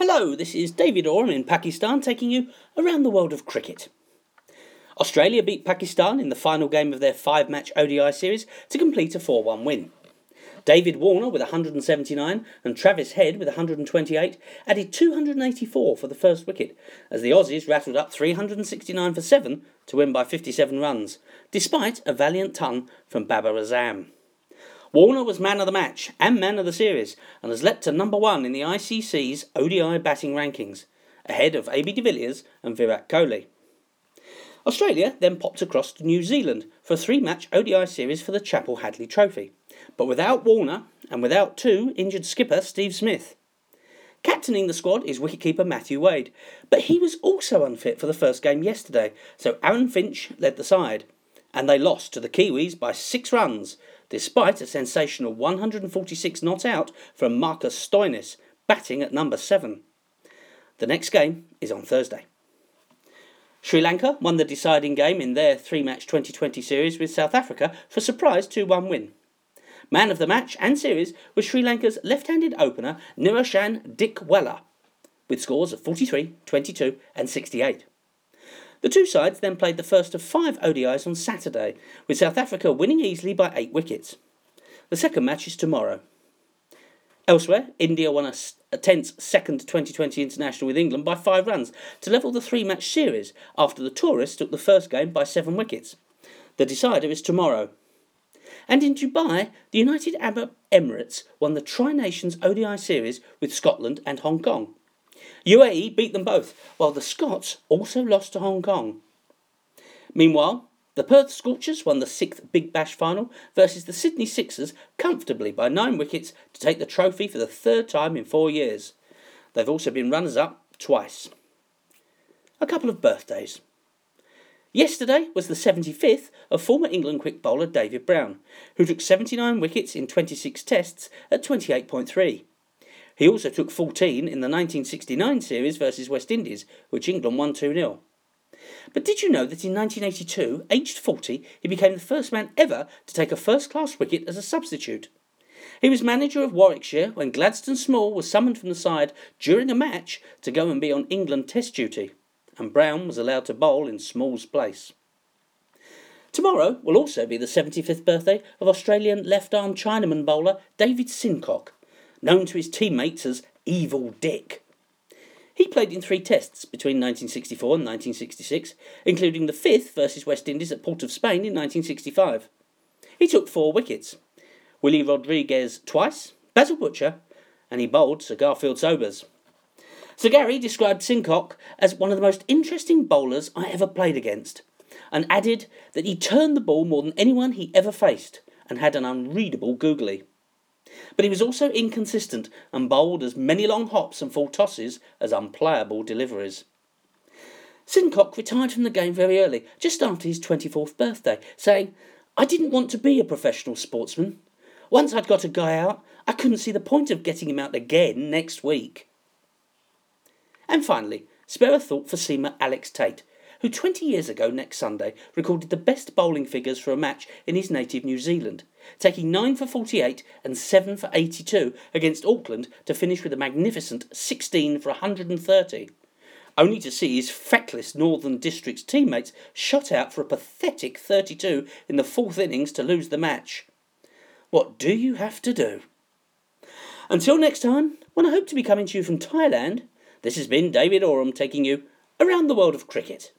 Hello, this is David Oram in Pakistan taking you around the world of cricket. Australia beat Pakistan in the final game of their five match ODI series to complete a 4 1 win. David Warner with 179 and Travis Head with 128 added 284 for the first wicket, as the Aussies rattled up 369 for 7 to win by 57 runs, despite a valiant ton from Babar Azam. Warner was man of the match and man of the series and has leapt to number one in the ICC's ODI batting rankings, ahead of AB de Villiers and Virat Kohli. Australia then popped across to New Zealand for a three match ODI series for the Chappell Hadlee Trophy, but without Warner and without two injured skipper Steve Smith. Captaining the squad is wicketkeeper Matthew Wade, but he was also unfit for the first game yesterday, so Aaron Finch led the side, and they lost to the Kiwis by six runs despite a sensational 146 not out from Marcus Stoinis, batting at number 7. The next game is on Thursday. Sri Lanka won the deciding game in their three match 2020 series with South Africa for a surprise 2 1 win. Man of the match and series was Sri Lanka's left handed opener Niroshan Dickwella, with scores of 43, 22, and 68. The two sides then played the first of five ODIs on Saturday, with South Africa winning easily by eight wickets. The second match is tomorrow. Elsewhere, India won a, a tense second 2020 international with England by five runs to level the three match series after the tourists took the first game by seven wickets. The decider is tomorrow. And in Dubai, the United Arab Emirates won the Tri Nations ODI series with Scotland and Hong Kong. UAE beat them both, while the Scots also lost to Hong Kong. Meanwhile, the Perth Scorchers won the sixth Big Bash final versus the Sydney Sixers comfortably by nine wickets to take the trophy for the third time in four years. They've also been runners up twice. A couple of birthdays. Yesterday was the 75th of former England quick bowler David Brown, who took 79 wickets in 26 tests at 28.3. He also took 14 in the 1969 series versus West Indies, which England won 2 0. But did you know that in 1982, aged 40, he became the first man ever to take a first class wicket as a substitute? He was manager of Warwickshire when Gladstone Small was summoned from the side during a match to go and be on England Test duty, and Brown was allowed to bowl in Small's place. Tomorrow will also be the 75th birthday of Australian left arm Chinaman bowler David Sincock, known to his teammates as Evil Dick. He played in three tests between 1964 and 1966, including the fifth versus West Indies at Port of Spain in 1965. He took four wickets Willie Rodriguez twice, Basil Butcher, and he bowled Sir Garfield Sobers. Sir Gary described Sincock as one of the most interesting bowlers I ever played against, and added that he turned the ball more than anyone he ever faced and had an unreadable googly. But he was also inconsistent and bowled as many long hops and full tosses as unplayable deliveries. Sincock retired from the game very early, just after his 24th birthday, saying, I didn't want to be a professional sportsman. Once I'd got a guy out, I couldn't see the point of getting him out again next week. And finally, spare a thought for seamer Alex Tait, who 20 years ago next Sunday recorded the best bowling figures for a match in his native New Zealand, taking 9 for 48 and 7 for 82 against Auckland to finish with a magnificent 16 for 130 only to see his feckless Northern Districts teammates shut out for a pathetic 32 in the fourth innings to lose the match. What do you have to do? Until next time, when I hope to be coming to you from Thailand, this has been David Oram taking you around the world of cricket.